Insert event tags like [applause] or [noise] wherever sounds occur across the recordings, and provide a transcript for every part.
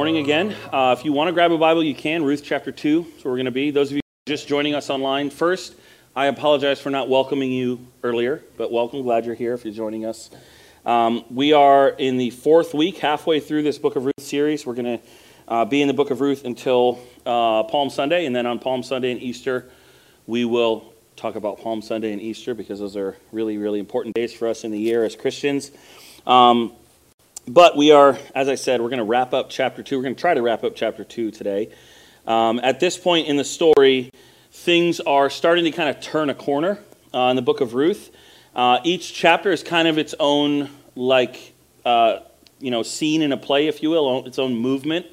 morning again. Uh, if you want to grab a Bible, you can. Ruth chapter 2 is where we're going to be. Those of you just joining us online, first, I apologize for not welcoming you earlier, but welcome. Glad you're here if you're joining us. Um, we are in the fourth week, halfway through this Book of Ruth series. We're going to uh, be in the Book of Ruth until uh, Palm Sunday, and then on Palm Sunday and Easter, we will talk about Palm Sunday and Easter because those are really, really important days for us in the year as Christians. Um, but we are, as I said, we're going to wrap up chapter 2. We're going to try to wrap up chapter 2 today. Um, at this point in the story, things are starting to kind of turn a corner uh, in the book of Ruth. Uh, each chapter is kind of its own, like, uh, you know, scene in a play, if you will, its own movement.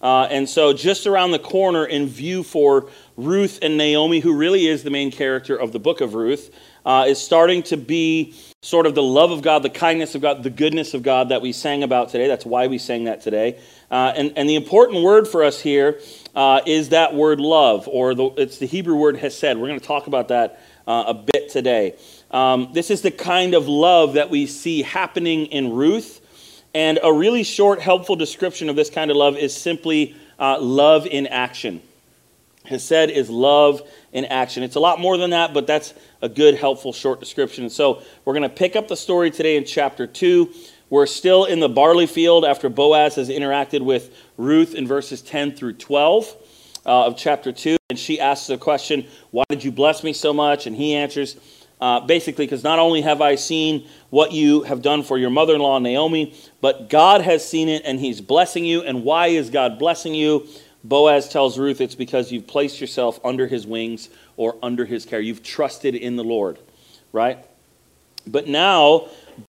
Uh, and so, just around the corner in view for Ruth and Naomi, who really is the main character of the book of Ruth, uh, is starting to be sort of the love of God, the kindness of God, the goodness of God that we sang about today. That's why we sang that today. Uh, and, and the important word for us here uh, is that word love, or the, it's the Hebrew word hesed. We're going to talk about that uh, a bit today. Um, this is the kind of love that we see happening in Ruth. And a really short, helpful description of this kind of love is simply uh, love in action. Hesed is love in action. It's a lot more than that, but that's a good, helpful, short description. So we're going to pick up the story today in chapter 2. We're still in the barley field after Boaz has interacted with Ruth in verses 10 through 12 uh, of chapter 2. And she asks the question, Why did you bless me so much? And he answers, uh, basically, because not only have I seen what you have done for your mother in law, Naomi, but God has seen it and he's blessing you. And why is God blessing you? Boaz tells Ruth it's because you've placed yourself under his wings or under his care. You've trusted in the Lord, right? But now,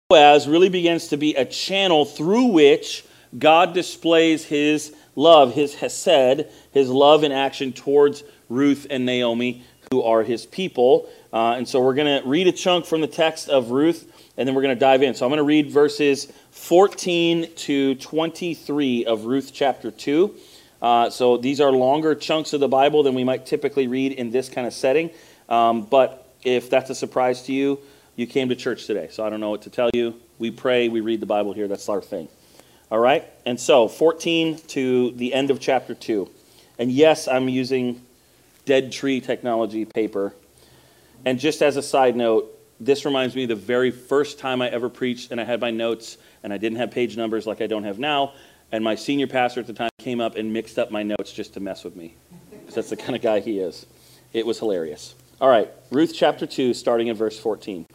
Boaz really begins to be a channel through which God displays his love, his hesed, his love in action towards Ruth and Naomi, who are his people. Uh, and so we're going to read a chunk from the text of Ruth, and then we're going to dive in. So I'm going to read verses 14 to 23 of Ruth chapter 2. Uh, so these are longer chunks of the Bible than we might typically read in this kind of setting. Um, but if that's a surprise to you, you came to church today. So I don't know what to tell you. We pray, we read the Bible here. That's our thing. All right? And so 14 to the end of chapter 2. And yes, I'm using dead tree technology paper. And just as a side note, this reminds me the very first time I ever preached and I had my notes and I didn't have page numbers like I don't have now. And my senior pastor at the time came up and mixed up my notes just to mess with me. Because that's the kind of guy he is. It was hilarious. All right, Ruth chapter 2, starting in verse 14.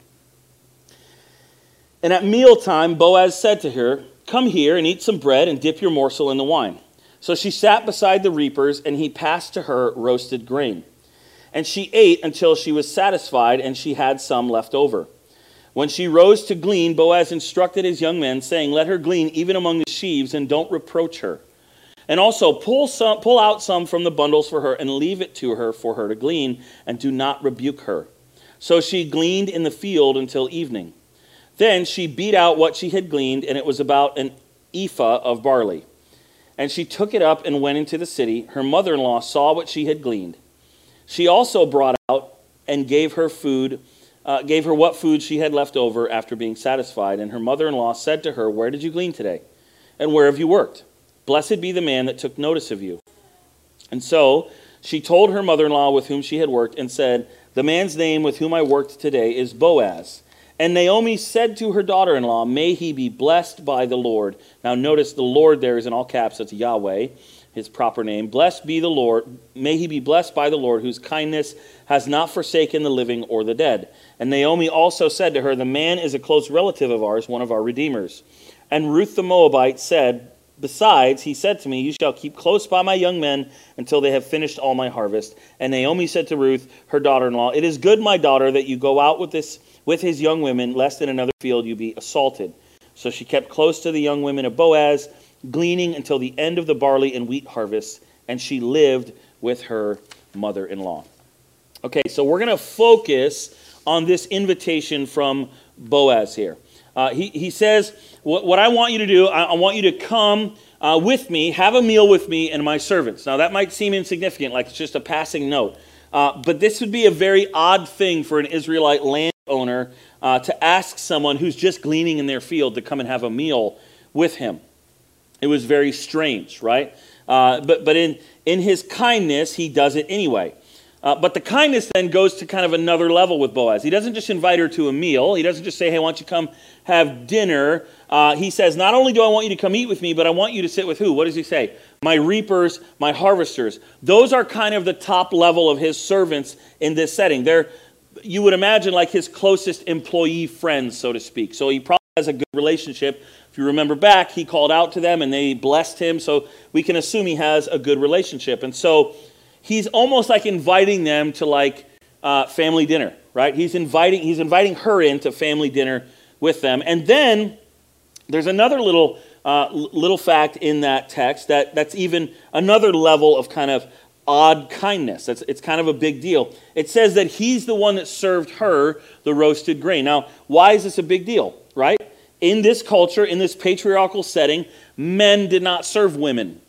And at mealtime, Boaz said to her, Come here and eat some bread and dip your morsel in the wine. So she sat beside the reapers, and he passed to her roasted grain. And she ate until she was satisfied, and she had some left over. When she rose to glean, Boaz instructed his young men, saying, Let her glean even among sheaves, and don't reproach her. And also pull, some, pull out some from the bundles for her, and leave it to her for her to glean, and do not rebuke her. So she gleaned in the field until evening. Then she beat out what she had gleaned, and it was about an ephah of barley. And she took it up and went into the city. Her mother in law saw what she had gleaned. She also brought out and gave her food uh, gave her what food she had left over after being satisfied. And her mother in law said to her, Where did you glean today? And where have you worked? Blessed be the man that took notice of you. And so she told her mother in law with whom she had worked and said, The man's name with whom I worked today is Boaz. And Naomi said to her daughter in law, May he be blessed by the Lord. Now notice the Lord there is in all caps, that's Yahweh his proper name. Blessed be the Lord. May he be blessed by the Lord, whose kindness has not forsaken the living or the dead. And Naomi also said to her, The man is a close relative of ours, one of our redeemers. And Ruth the Moabite said, Besides, he said to me, You shall keep close by my young men until they have finished all my harvest. And Naomi said to Ruth, her daughter in law, It is good, my daughter, that you go out with, this, with his young women, lest in another field you be assaulted. So she kept close to the young women of Boaz gleaning until the end of the barley and wheat harvest, and she lived with her mother in law. Okay, so we're going to focus on this invitation from Boaz here. Uh, he, he says, what, I want you to do, I, I want you to come uh, with me, have a meal with me and my servants. Now, that might seem insignificant, like it's just a passing note. Uh, but this would be a very odd thing for an Israelite landowner uh, to ask someone who's just gleaning in their field to come and have a meal with him. It was very strange, right? Uh, but but in, in his kindness, he does it anyway. Uh, but the kindness then goes to kind of another level with Boaz. He doesn't just invite her to a meal. He doesn't just say, hey, why don't you come have dinner? Uh, he says, not only do I want you to come eat with me, but I want you to sit with who? What does he say? My reapers, my harvesters. Those are kind of the top level of his servants in this setting. They're, you would imagine, like his closest employee friends, so to speak. So he probably has a good relationship if you remember back, he called out to them and they blessed him. So we can assume he has a good relationship. And so he's almost like inviting them to like uh, family dinner, right? He's inviting, he's inviting her into family dinner with them. And then there's another little, uh, little fact in that text that, that's even another level of kind of odd kindness. That's, it's kind of a big deal. It says that he's the one that served her the roasted grain. Now, why is this a big deal, right? in this culture, in this patriarchal setting, men did not serve women.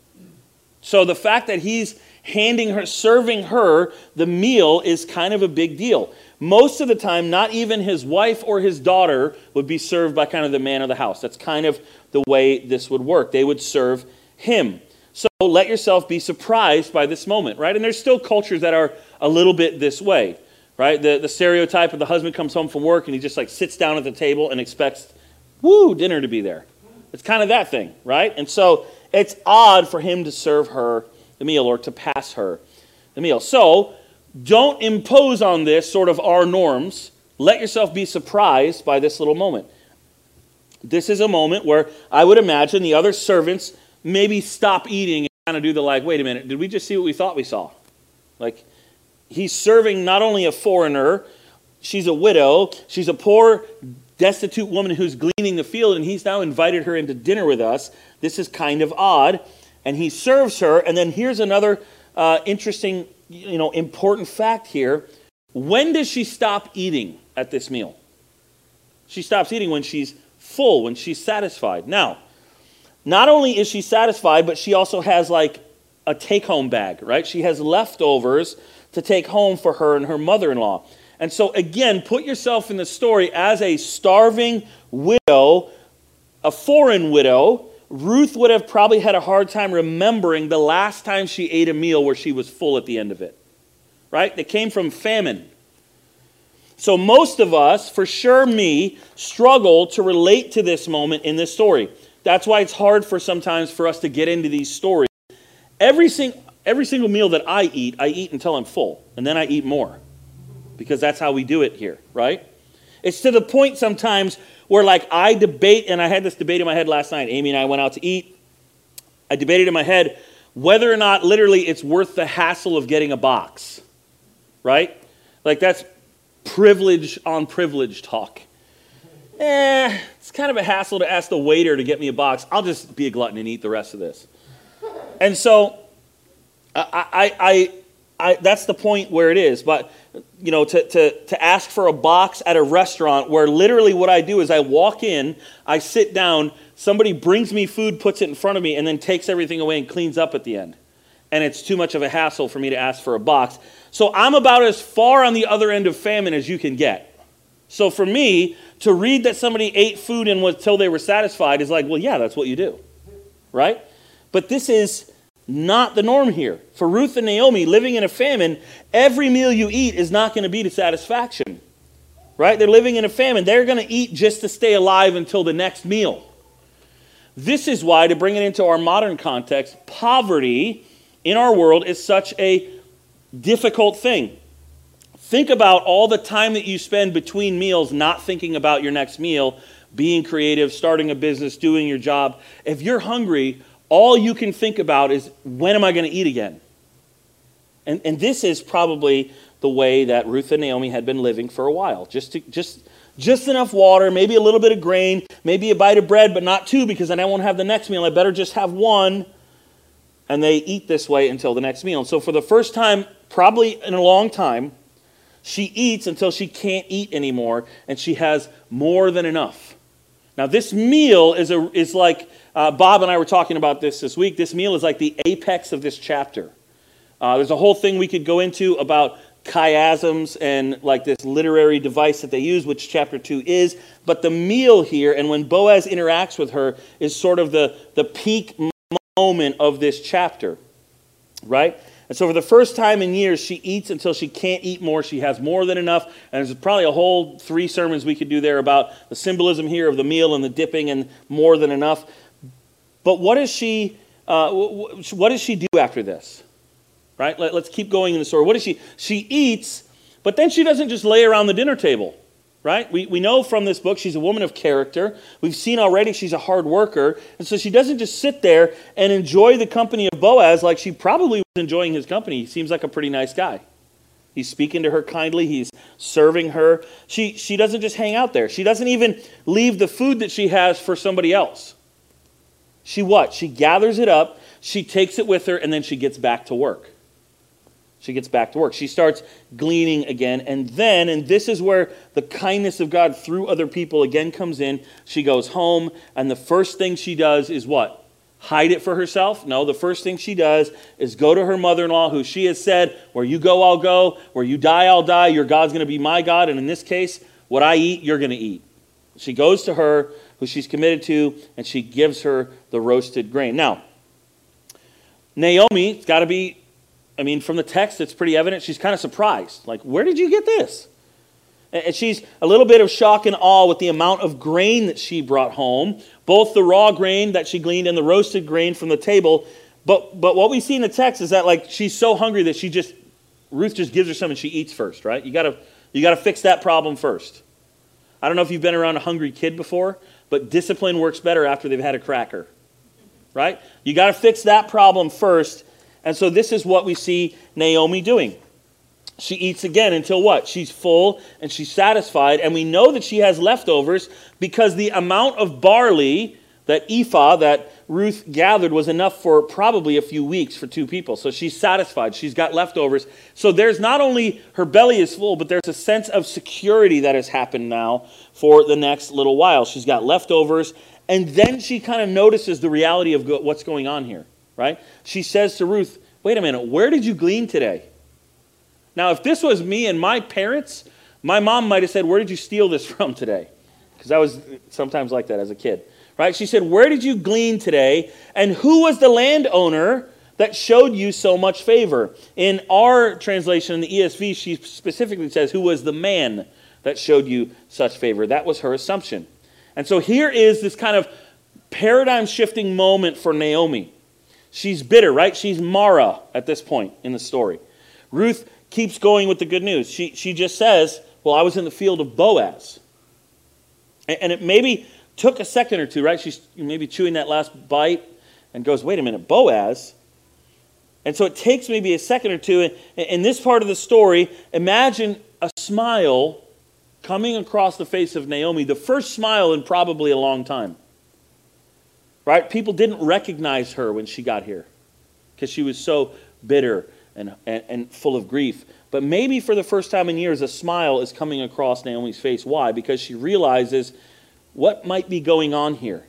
So the fact that he's handing her, serving her the meal is kind of a big deal. Most of the time, not even his wife or his daughter would be served by kind of the man of the house. That's kind of the way this would work. They would serve him. So let yourself be surprised by this moment, right? And there's still cultures that are a little bit this way, right? The, the stereotype of the husband comes home from work and he just like sits down at the table and expects woo, dinner to be there. It's kind of that thing, right? And so it's odd for him to serve her the meal or to pass her the meal. So don't impose on this sort of our norms. Let yourself be surprised by this little moment. This is a moment where I would imagine the other servants maybe stop eating and kind of do the like, wait a minute, did we just see what we thought we saw? Like, he's serving not only a foreigner, she's a widow, she's a poor, destitute woman who's gleaning the field, and he's now invited her into dinner with us. This is kind of odd. And he serves her. And then here's another uh, interesting, you know, important fact here. When does she stop eating at this meal? She stops eating when she's full, when she's satisfied. Now, not only is she satisfied, but she also has like a take home bag, right? She has leftovers to take home for her and her mother in law. And so, again, put yourself in the story as a starving widow, a foreign widow. Ruth would have probably had a hard time remembering the last time she ate a meal where she was full at the end of it. Right? They came from famine. So, most of us, for sure me, struggle to relate to this moment in this story. That's why it's hard for sometimes for us to get into these stories. Every, sing, every single meal that I eat, I eat until I'm full, and then I eat more because that's how we do it here, right? It's to the point sometimes where, like, I debate, and I had this debate in my head last night. Amy and I went out to eat. I debated in my head whether or not literally it's worth the hassle of getting a box, right? Like, that's privilege on privilege talk. Eh, it's kind of a hassle to ask the waiter to get me a box. I'll just be a glutton and eat the rest of this. And so, I, I, I, I that's the point where it is. But you know, to, to, to ask for a box at a restaurant where literally what I do is I walk in, I sit down, somebody brings me food, puts it in front of me, and then takes everything away and cleans up at the end. And it's too much of a hassle for me to ask for a box. So I'm about as far on the other end of famine as you can get. So for me, to read that somebody ate food until they were satisfied is like, well, yeah, that's what you do. Right? But this is not the norm here. For Ruth and Naomi, living in a famine, every meal you eat is not going to be to satisfaction. Right? They're living in a famine. They're going to eat just to stay alive until the next meal. This is why, to bring it into our modern context, poverty in our world is such a difficult thing. Think about all the time that you spend between meals not thinking about your next meal, being creative, starting a business, doing your job. If you're hungry, all you can think about is when am I going to eat again? And, and this is probably the way that Ruth and Naomi had been living for a while. Just, to, just, just enough water, maybe a little bit of grain, maybe a bite of bread, but not two because then I won't have the next meal. I better just have one. And they eat this way until the next meal. And so, for the first time, probably in a long time, she eats until she can't eat anymore and she has more than enough. Now, this meal is, a, is like uh, Bob and I were talking about this this week. This meal is like the apex of this chapter. Uh, there's a whole thing we could go into about chiasms and like this literary device that they use, which chapter 2 is. But the meal here, and when Boaz interacts with her, is sort of the, the peak moment of this chapter, right? And so, for the first time in years, she eats until she can't eat more. She has more than enough. And there's probably a whole three sermons we could do there about the symbolism here of the meal and the dipping and more than enough. But what does she, uh, what does she do after this? Right? Let, us keep going in the story. What does she? She eats, but then she doesn't just lay around the dinner table right? We, we know from this book she's a woman of character. We've seen already she's a hard worker. And so she doesn't just sit there and enjoy the company of Boaz like she probably was enjoying his company. He seems like a pretty nice guy. He's speaking to her kindly, he's serving her. She, she doesn't just hang out there, she doesn't even leave the food that she has for somebody else. She what? She gathers it up, she takes it with her, and then she gets back to work. She gets back to work. She starts gleaning again. And then, and this is where the kindness of God through other people again comes in, she goes home. And the first thing she does is what? Hide it for herself? No, the first thing she does is go to her mother in law, who she has said, Where you go, I'll go. Where you die, I'll die. Your God's going to be my God. And in this case, what I eat, you're going to eat. She goes to her, who she's committed to, and she gives her the roasted grain. Now, Naomi, it's got to be I mean, from the text, it's pretty evident she's kind of surprised. Like, where did you get this? And she's a little bit of shock and awe with the amount of grain that she brought home, both the raw grain that she gleaned and the roasted grain from the table. But, but what we see in the text is that, like, she's so hungry that she just, Ruth just gives her some and she eats first, right? You gotta, you gotta fix that problem first. I don't know if you've been around a hungry kid before, but discipline works better after they've had a cracker, right? You gotta fix that problem first and so this is what we see Naomi doing. She eats again until what? She's full and she's satisfied. And we know that she has leftovers because the amount of barley that ephah that Ruth gathered was enough for probably a few weeks for two people. So she's satisfied. She's got leftovers. So there's not only her belly is full, but there's a sense of security that has happened now for the next little while. She's got leftovers. And then she kind of notices the reality of what's going on here right? She says to Ruth, Wait a minute, where did you glean today? Now, if this was me and my parents, my mom might have said, Where did you steal this [laughs] from today? Because I was sometimes like that as a kid, right? She said, Where did you glean today? And who was the landowner that showed you so much favor? In our translation, in the ESV, she specifically says, Who was the man that showed you such favor? That was her assumption. And so here is this kind of paradigm shifting moment for Naomi. She's bitter, right? She's Mara at this point in the story. Ruth keeps going with the good news. She, she just says, Well, I was in the field of Boaz. And, and it maybe took a second or two, right? She's maybe chewing that last bite and goes, Wait a minute, Boaz? And so it takes maybe a second or two. And in this part of the story, imagine a smile coming across the face of Naomi, the first smile in probably a long time. Right? People didn't recognize her when she got here because she was so bitter and, and, and, full of grief. But maybe for the first time in years, a smile is coming across Naomi's face. Why? Because she realizes what might be going on here.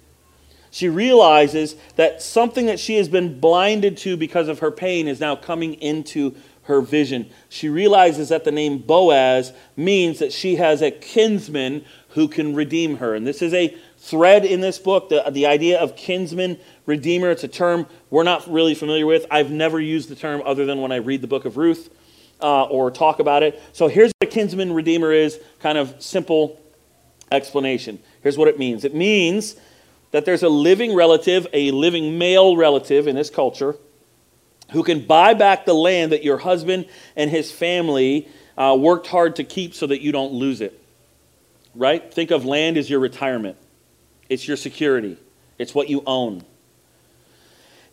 She realizes that something that she has been blinded to because of her pain is now coming into her vision. She realizes that the name Boaz means that she has a kinsman who can redeem her. And this is a thread in this book, the, the idea of kinsman redeemer. It's a term we're not really familiar with. I've never used the term other than when I read the book of Ruth uh, or talk about it. So here's what a kinsman redeemer is kind of simple explanation. Here's what it means it means that there's a living relative, a living male relative in this culture, who can buy back the land that your husband and his family uh, worked hard to keep so that you don't lose it. Right? Think of land as your retirement. It's your security, it's what you own.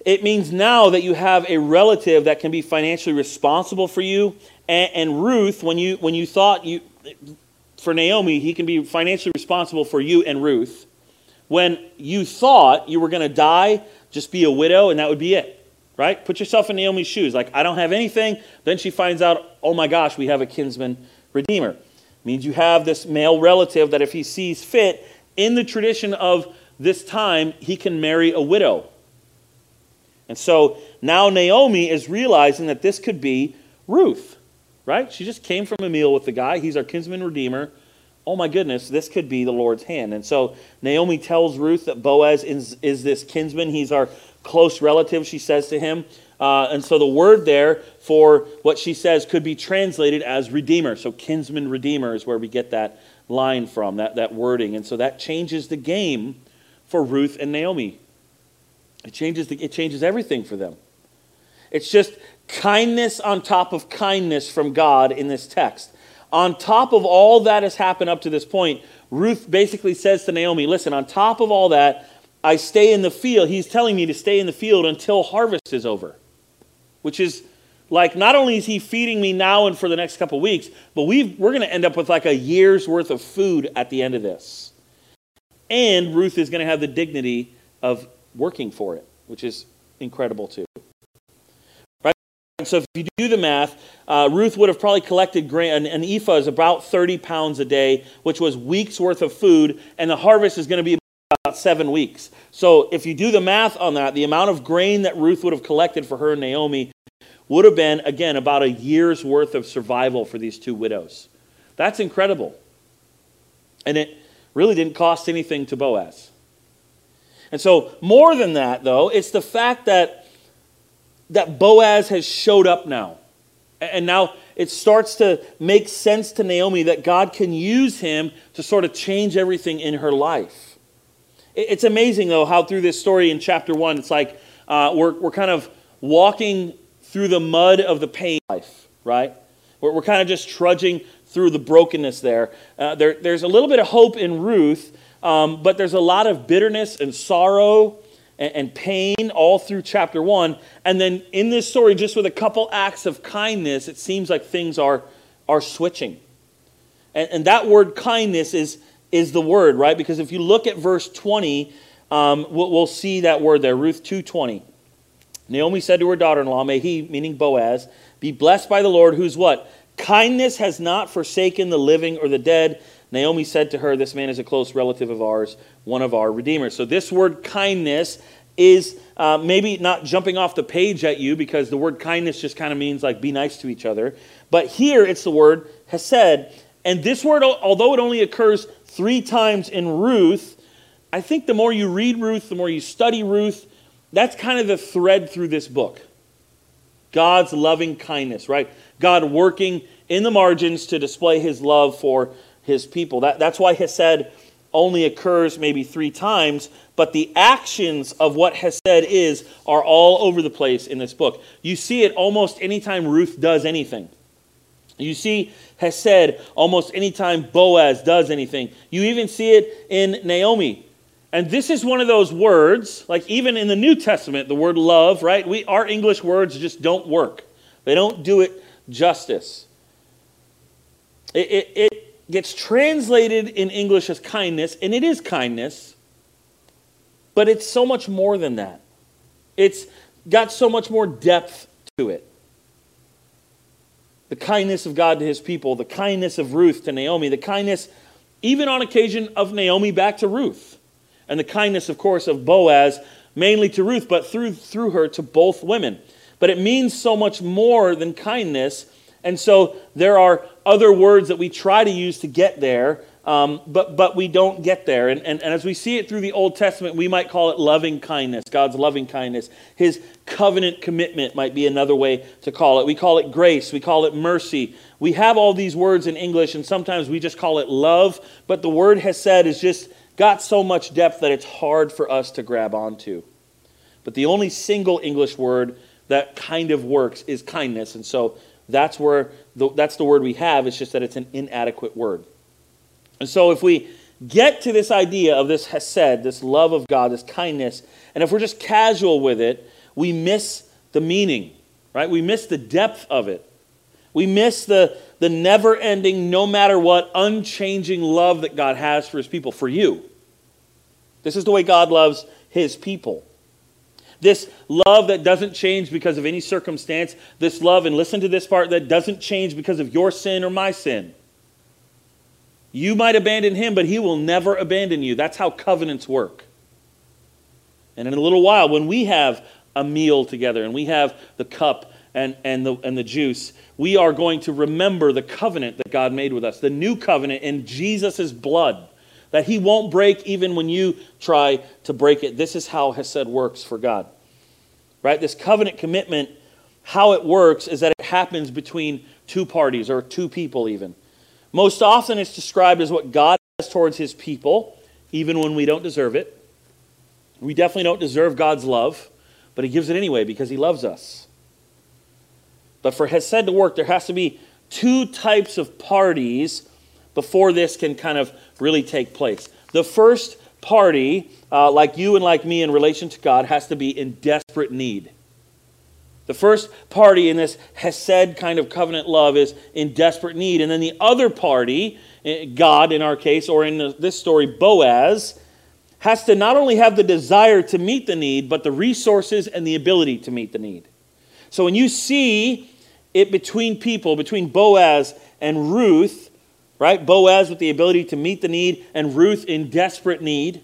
It means now that you have a relative that can be financially responsible for you. And, and Ruth, when you, when you thought you, for Naomi, he can be financially responsible for you and Ruth. When you thought you were going to die, just be a widow and that would be it. Right? Put yourself in Naomi's shoes. Like, I don't have anything. Then she finds out, oh my gosh, we have a kinsman redeemer. Means you have this male relative that if he sees fit, in the tradition of this time, he can marry a widow. And so now Naomi is realizing that this could be Ruth. right? She just came from a meal with the guy. He's our kinsman redeemer. Oh my goodness, this could be the Lord's hand. And so Naomi tells Ruth that Boaz is, is this kinsman. He's our close relative, she says to him. Uh, and so the word there for what she says could be translated as redeemer. So kinsman redeemer is where we get that line from, that, that wording. And so that changes the game for Ruth and Naomi. It changes, the, it changes everything for them. It's just kindness on top of kindness from God in this text. On top of all that has happened up to this point, Ruth basically says to Naomi, Listen, on top of all that, I stay in the field. He's telling me to stay in the field until harvest is over, which is like not only is he feeding me now and for the next couple weeks, but we we're going to end up with like a year's worth of food at the end of this. And Ruth is going to have the dignity of working for it, which is incredible too. Right? So if you do the math, uh, Ruth would have probably collected grain. An, an ephah is about 30 pounds a day, which was weeks worth of food, and the harvest is going to be about seven weeks. So if you do the math on that, the amount of grain that Ruth would have collected for her and Naomi would have been, again, about a year's worth of survival for these two widows. That's incredible. And it really didn't cost anything to Boaz. And so, more than that, though, it's the fact that, that Boaz has showed up now. And now it starts to make sense to Naomi that God can use him to sort of change everything in her life. It's amazing, though, how through this story in chapter one, it's like uh, we're, we're kind of walking through the mud of the pain life, right? We're, we're kind of just trudging through the brokenness there. Uh, there. There's a little bit of hope in Ruth, um, but there's a lot of bitterness and sorrow and, and pain all through chapter one. And then in this story, just with a couple acts of kindness, it seems like things are, are switching. And, and that word kindness is, is the word, right? Because if you look at verse 20, um, we'll, we'll see that word there, Ruth 2.20. Naomi said to her daughter in law, May he, meaning Boaz, be blessed by the Lord, whose what? Kindness has not forsaken the living or the dead. Naomi said to her, This man is a close relative of ours, one of our redeemers. So this word kindness is uh, maybe not jumping off the page at you because the word kindness just kind of means like be nice to each other. But here it's the word hesed. And this word, although it only occurs three times in Ruth, I think the more you read Ruth, the more you study Ruth, that's kind of the thread through this book. God's loving kindness, right? God working in the margins to display his love for his people. That, that's why Hesed only occurs maybe three times, but the actions of what Hesed is are all over the place in this book. You see it almost anytime Ruth does anything. You see Hesed almost anytime Boaz does anything. You even see it in Naomi. And this is one of those words, like even in the New Testament, the word love, right? We, our English words just don't work, they don't do it justice. It, it, it gets translated in English as kindness, and it is kindness, but it's so much more than that. It's got so much more depth to it. The kindness of God to his people, the kindness of Ruth to Naomi, the kindness, even on occasion, of Naomi back to Ruth and the kindness, of course, of Boaz, mainly to Ruth, but through, through her to both women. But it means so much more than kindness. And so there are other words that we try to use to get there, um, but, but we don't get there. And, and, and as we see it through the Old Testament, we might call it loving kindness, God's loving kindness. His covenant commitment might be another way to call it. We call it grace, we call it mercy. We have all these words in English, and sometimes we just call it love, but the word hesed is just got so much depth that it's hard for us to grab onto. But the only single English word that kind of works is kindness. And so that's where the, that's the word we have. It's just that it's an inadequate word. And so if we get to this idea of this hesed, this love of God, this kindness, and if we're just casual with it, we miss the meaning, right? We miss the depth of it. We miss the, the never ending, no matter what, unchanging love that God has for his people, for you. This is the way God loves his people. This love that doesn't change because of any circumstance. This love, and listen to this part, that doesn't change because of your sin or my sin. You might abandon him, but he will never abandon you. That's how covenants work. And in a little while, when we have a meal together and we have the cup and, and, the, and the juice, we are going to remember the covenant that God made with us, the new covenant in Jesus' blood, that He won't break even when you try to break it. This is how Hesed works for God. Right? This covenant commitment, how it works is that it happens between two parties or two people, even. Most often it's described as what God has towards His people, even when we don't deserve it. We definitely don't deserve God's love, but He gives it anyway because He loves us. But for Hesed to work, there has to be two types of parties before this can kind of really take place. The first party, uh, like you and like me in relation to God, has to be in desperate need. The first party in this Hesed kind of covenant love is in desperate need. And then the other party, eh, God in our case, or in this story, Boaz, has to not only have the desire to meet the need, but the resources and the ability to meet the need. So when you see it between people, between Boaz and Ruth, right? Boaz with the ability to meet the need and Ruth in desperate need.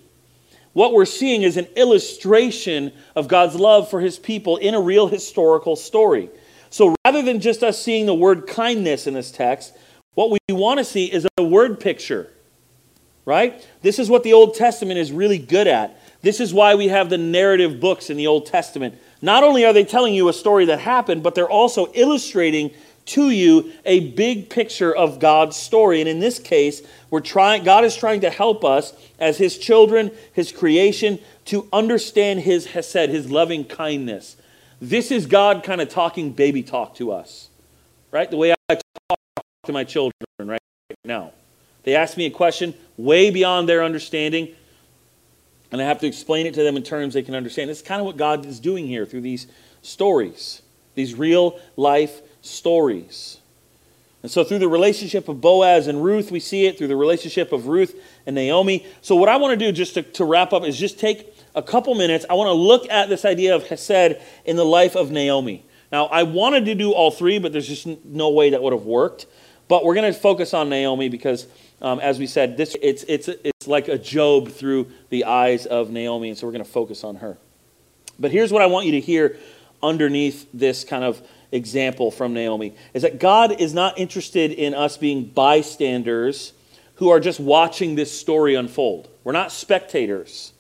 What we're seeing is an illustration of God's love for his people in a real historical story. So rather than just us seeing the word kindness in this text, what we want to see is a word picture, right? This is what the Old Testament is really good at. This is why we have the narrative books in the Old Testament not only are they telling you a story that happened, but they're also illustrating to you a big picture of God's story. And in this case, we're trying God is trying to help us as his children, his creation to understand his hesed, his loving kindness. This is God kind of talking baby talk to us. Right? The way I talk to my children right now. They ask me a question way beyond their understanding. And I have to explain it to them in terms they can understand. It's kind of what God is doing here through these stories, these real life stories. And so, through the relationship of Boaz and Ruth, we see it, through the relationship of Ruth and Naomi. So, what I want to do just to, to wrap up is just take a couple minutes. I want to look at this idea of Hesed in the life of Naomi. Now, I wanted to do all three, but there's just no way that would have worked. But we're going to focus on Naomi because um, as we said, this, it's, it's, it's like a Job through the eyes of Naomi, and so we're going to focus on her. But here's what I want you to hear underneath this kind of example from Naomi is that God is not interested in us being bystanders who are just watching this story unfold. We're not spectators.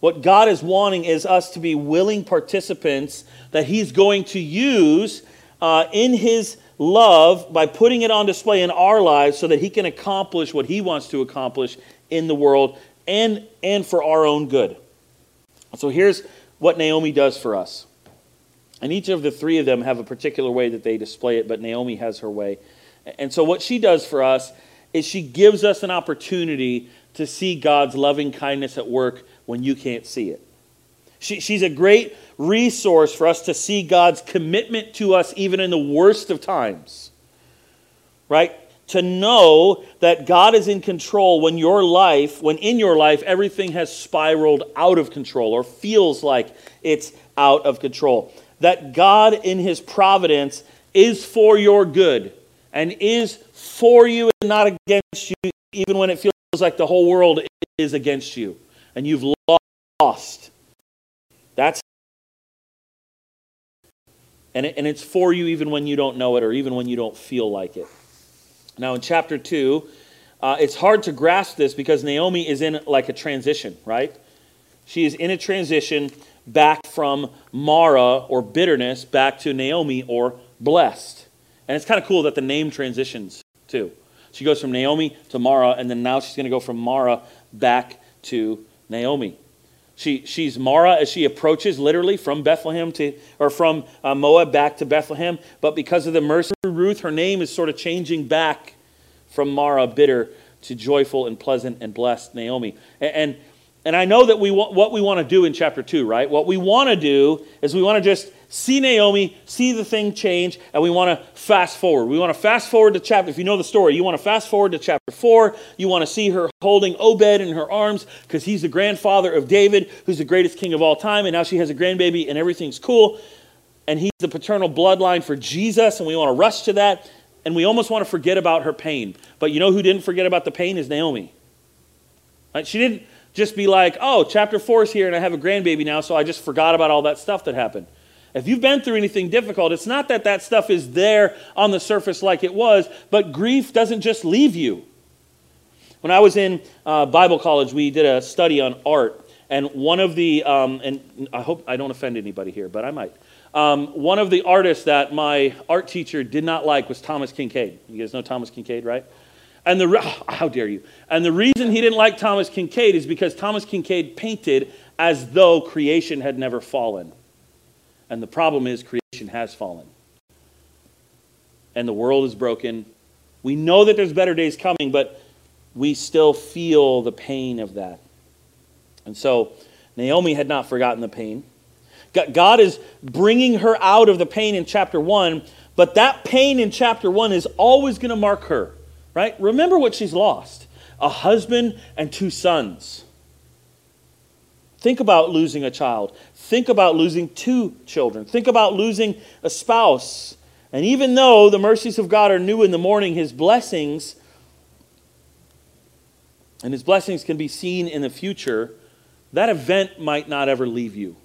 What God is wanting is us to be willing participants that He's going to use uh, in His love by putting it on display in our lives so that he can accomplish what he wants to accomplish in the world and, and for our own good. So here's what Naomi does for us. And each of the three of them have a particular way that they display it, but Naomi has her way. And so what she does for us is she gives us an opportunity to see God's loving kindness at work when you can't see it. She, she's a great resource for us to see God's commitment to us even in the worst of times. Right? To know that God is in control when your life, when in your life everything has spiraled out of control or feels like it's out of control. That God in His providence is for your good and is for you and not against you, even when it feels like the whole world is against you and you've lost. That's and, it, and it's for you even when you don't know it or even when you don't feel like it. Now, in chapter 2, uh, it's hard to grasp this because Naomi is in like a transition, right? She is in a transition back from Mara or bitterness back to Naomi or blessed. And it's kind of cool that the name transitions too. She goes from Naomi to Mara, and then now she's going to go from Mara back to Naomi. She, she's Mara as she approaches literally from Bethlehem to, or from uh, Moab back to Bethlehem. But because of the mercy of Ruth, her name is sort of changing back from Mara, bitter, to joyful and pleasant and blessed Naomi. And, and, and I know that we want, what we want to do in chapter 2, right? What we want to do is we want to just see Naomi, see the thing change, and we want to fast forward. We want to fast forward to chapter, if you know the story, you want to fast forward to chapter 4. You want to see her holding Obed in her arms because he's the grandfather of David, who's the greatest king of all time, and now she has a grandbaby and everything's cool. And he's the paternal bloodline for Jesus, and we want to rush to that. And we almost want to forget about her pain. But you know who didn't forget about the pain is Naomi. Right? She didn't just be like, oh, chapter 4 is here and I have a grandbaby now, so I just forgot about all that stuff that happened. If you've been through anything difficult, it's not that that stuff is there on the surface like it was, but grief doesn't just leave you. When I was in uh, Bible college, we did a study on art. And one of the, um, and I hope I don't offend anybody here, but I might. Um, one of the artists that my art teacher did not like was Thomas Kinkade. You guys know Thomas Kinkade, right? And the, oh, how dare you? And the reason he didn't like Thomas Kinkade is because Thomas Kinkade painted as though creation had never fallen. And the problem is, creation has fallen. And the world is broken. We know that there's better days coming, but we still feel the pain of that. And so, Naomi had not forgotten the pain. God is bringing her out of the pain in chapter 1, but that pain in chapter 1 is always going to mark her, right? Remember what she's lost a husband and two sons. Think about losing a child. Think about losing two children. Think about losing a spouse. And even though the mercies of God are new in the morning, his blessings and his blessings can be seen in the future, that event might not ever leave you.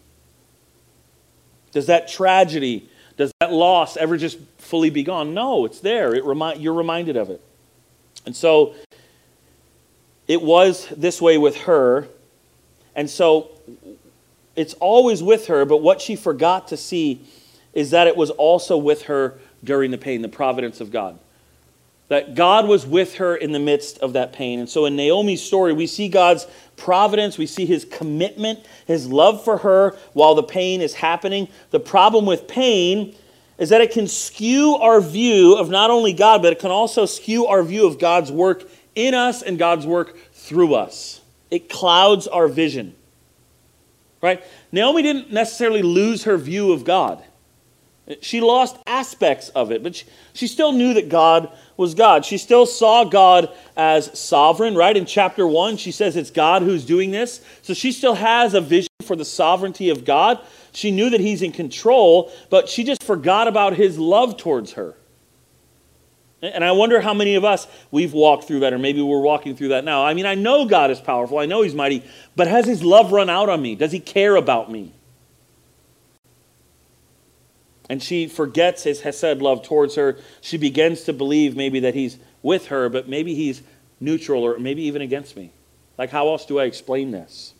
Does that tragedy, does that loss ever just fully be gone? No, it's there. It remi- you're reminded of it. And so it was this way with her and so it's always with her, but what she forgot to see is that it was also with her during the pain, the providence of God. That God was with her in the midst of that pain. And so in Naomi's story, we see God's providence, we see his commitment, his love for her while the pain is happening. The problem with pain is that it can skew our view of not only God, but it can also skew our view of God's work in us and God's work through us it clouds our vision. Right? Naomi didn't necessarily lose her view of God. She lost aspects of it, but she, she, still knew that God was God. She still saw God as sovereign, right? In chapter 1, she says it's God who's doing this. So she still has a vision for the sovereignty of God. She knew that He's in control, but she just forgot about His love towards her. And I wonder how many of us we've walked through that, or maybe we're walking through that now. I mean, I know God is powerful, I know He's mighty, but has His love run out on me? Does He care about me? And she forgets His Hesed love towards her. She begins to believe maybe that He's with her, but maybe He's neutral or maybe even against me. Like, how else do I explain this?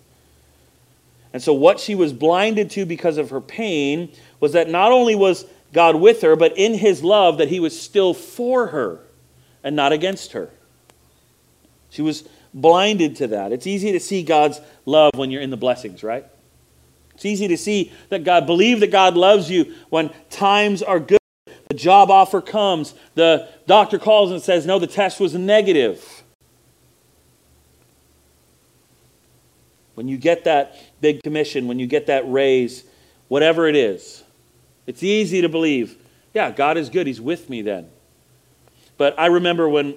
And so, what she was blinded to because of her pain was that not only was God with her, but in his love that he was still for her and not against her. She was blinded to that. It's easy to see God's love when you're in the blessings, right? It's easy to see that God, believe that God loves you when times are good. The job offer comes, the doctor calls and says, No, the test was negative. When you get that big commission, when you get that raise, whatever it is, it's easy to believe, yeah, God is good. He's with me then. But I remember when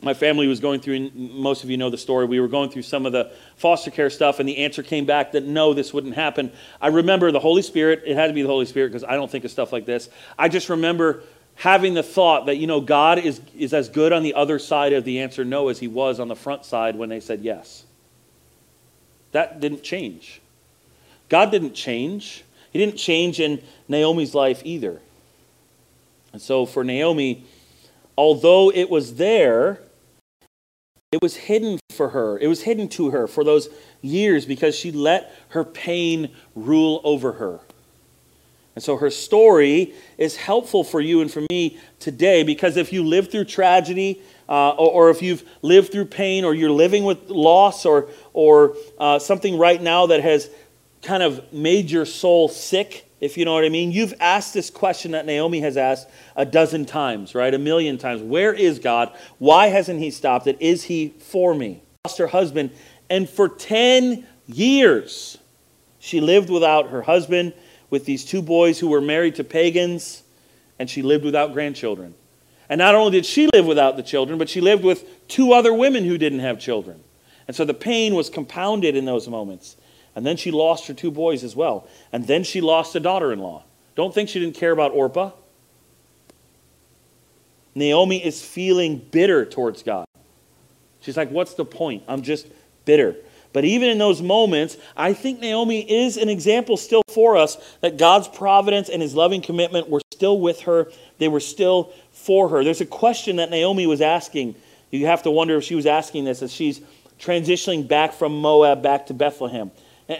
my family was going through, and most of you know the story, we were going through some of the foster care stuff, and the answer came back that no, this wouldn't happen. I remember the Holy Spirit, it had to be the Holy Spirit because I don't think of stuff like this. I just remember having the thought that, you know, God is, is as good on the other side of the answer no as he was on the front side when they said yes. That didn't change. God didn't change. He didn't change in Naomi's life either. And so for Naomi, although it was there, it was hidden for her. It was hidden to her for those years because she let her pain rule over her. And so her story is helpful for you and for me today because if you live through tragedy, uh, or, or, if you've lived through pain, or you're living with loss, or, or uh, something right now that has kind of made your soul sick, if you know what I mean. You've asked this question that Naomi has asked a dozen times, right? A million times. Where is God? Why hasn't He stopped it? Is He for me? Lost her husband, and for 10 years, she lived without her husband with these two boys who were married to pagans, and she lived without grandchildren. And not only did she live without the children, but she lived with two other women who didn't have children. And so the pain was compounded in those moments. And then she lost her two boys as well. And then she lost a daughter in law. Don't think she didn't care about Orpah. Naomi is feeling bitter towards God. She's like, What's the point? I'm just bitter. But even in those moments, I think Naomi is an example still for us that God's providence and his loving commitment were still with her. They were still for her. There's a question that Naomi was asking. You have to wonder if she was asking this as she's transitioning back from Moab back to Bethlehem.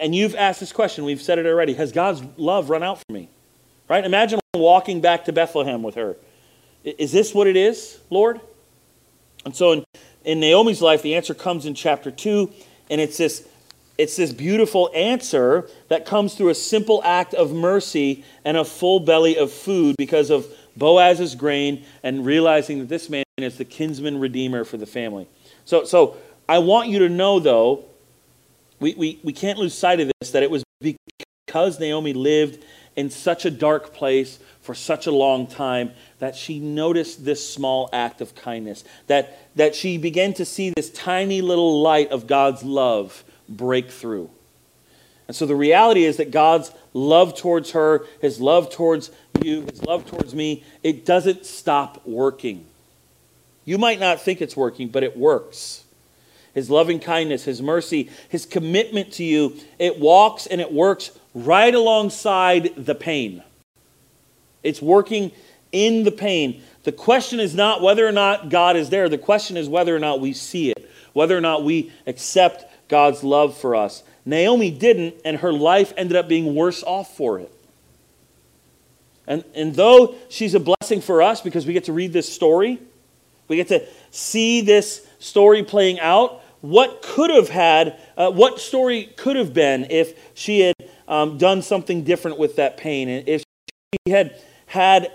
And you've asked this question. We've said it already. Has God's love run out for me? Right? Imagine walking back to Bethlehem with her. Is this what it is, Lord? And so in, in Naomi's life, the answer comes in chapter 2, and it's this, it's this beautiful answer that comes through a simple act of mercy and a full belly of food because of Boaz's grain and realizing that this man is the kinsman redeemer for the family. So, so I want you to know, though, we, we, we can't lose sight of this, that it was because Naomi lived in such a dark place for such a long time that she noticed this small act of kindness, that, that she began to see this tiny little light of God's love break through. And so the reality is that God's love towards her, his love towards you, his love towards me, it doesn't stop working. You might not think it's working, but it works. His loving kindness, his mercy, his commitment to you, it walks and it works right alongside the pain. It's working in the pain. The question is not whether or not God is there. The question is whether or not we see it, whether or not we accept God's love for us. Naomi didn't, and her life ended up being worse off for it. And, and though she's a blessing for us because we get to read this story, we get to see this story playing out, what could have had, uh, what story could have been if she had um, done something different with that pain, and if she had had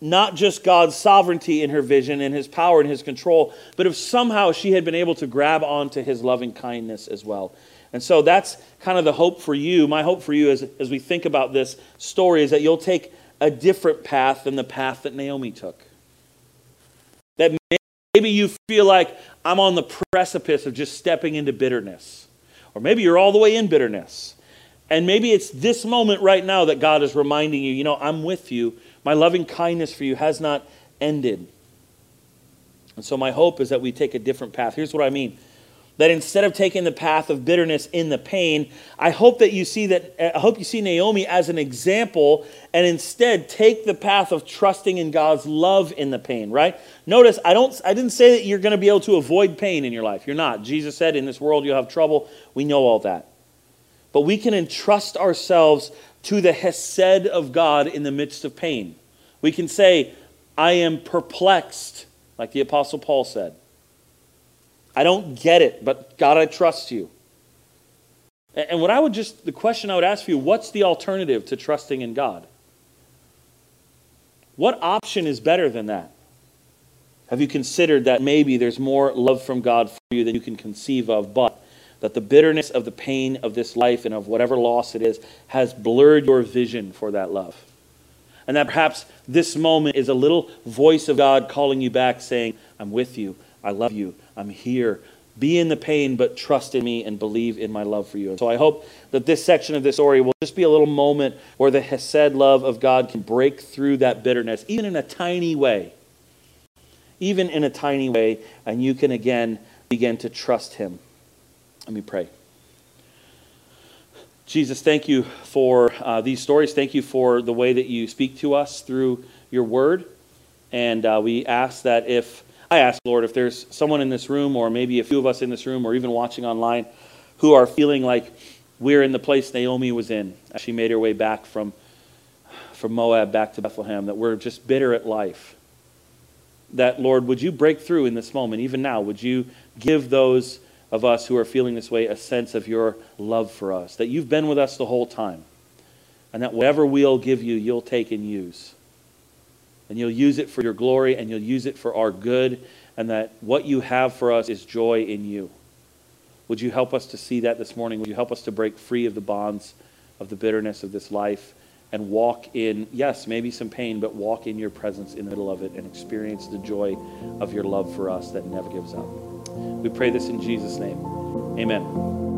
not just God's sovereignty in her vision and his power and his control, but if somehow she had been able to grab onto his loving kindness as well. And so that's kind of the hope for you. My hope for you as, as we think about this story is that you'll take a different path than the path that Naomi took. That maybe you feel like I'm on the precipice of just stepping into bitterness. Or maybe you're all the way in bitterness. And maybe it's this moment right now that God is reminding you, you know, I'm with you. My loving kindness for you has not ended. And so my hope is that we take a different path. Here's what I mean that instead of taking the path of bitterness in the pain, I hope that you see that I hope you see Naomi as an example and instead take the path of trusting in God's love in the pain, right? Notice I don't I didn't say that you're going to be able to avoid pain in your life. You're not. Jesus said in this world you'll have trouble. We know all that. But we can entrust ourselves to the hesed of God in the midst of pain. We can say, I am perplexed, like the Apostle Paul said. I don't get it, but God, I trust you. And what I would just, the question I would ask for you, what's the alternative to trusting in God? What option is better than that? Have you considered that maybe there's more love from God for you than you can conceive of, but that the bitterness of the pain of this life and of whatever loss it is has blurred your vision for that love? And that perhaps this moment is a little voice of God calling you back, saying, I'm with you, I love you, I'm here. Be in the pain, but trust in me and believe in my love for you. And so I hope that this section of this story will just be a little moment where the Hesed love of God can break through that bitterness, even in a tiny way. Even in a tiny way, and you can again begin to trust Him. Let me pray. Jesus, thank you for uh, these stories. Thank you for the way that you speak to us through your word. And uh, we ask that if I ask, Lord, if there's someone in this room, or maybe a few of us in this room, or even watching online, who are feeling like we're in the place Naomi was in as she made her way back from, from Moab back to Bethlehem, that we're just bitter at life. That, Lord, would you break through in this moment, even now? Would you give those of us who are feeling this way a sense of your love for us? That you've been with us the whole time, and that whatever we'll give you, you'll take and use and you'll use it for your glory and you'll use it for our good, and that what you have for us is joy in you. Would you help us to see that this morning? Would you help us to break free of the bonds of the bitterness of this life and walk in, yes, maybe some pain, but walk in your presence in the middle of it and experience the joy of your love for us that never gives up? We pray this in Jesus' name. Amen.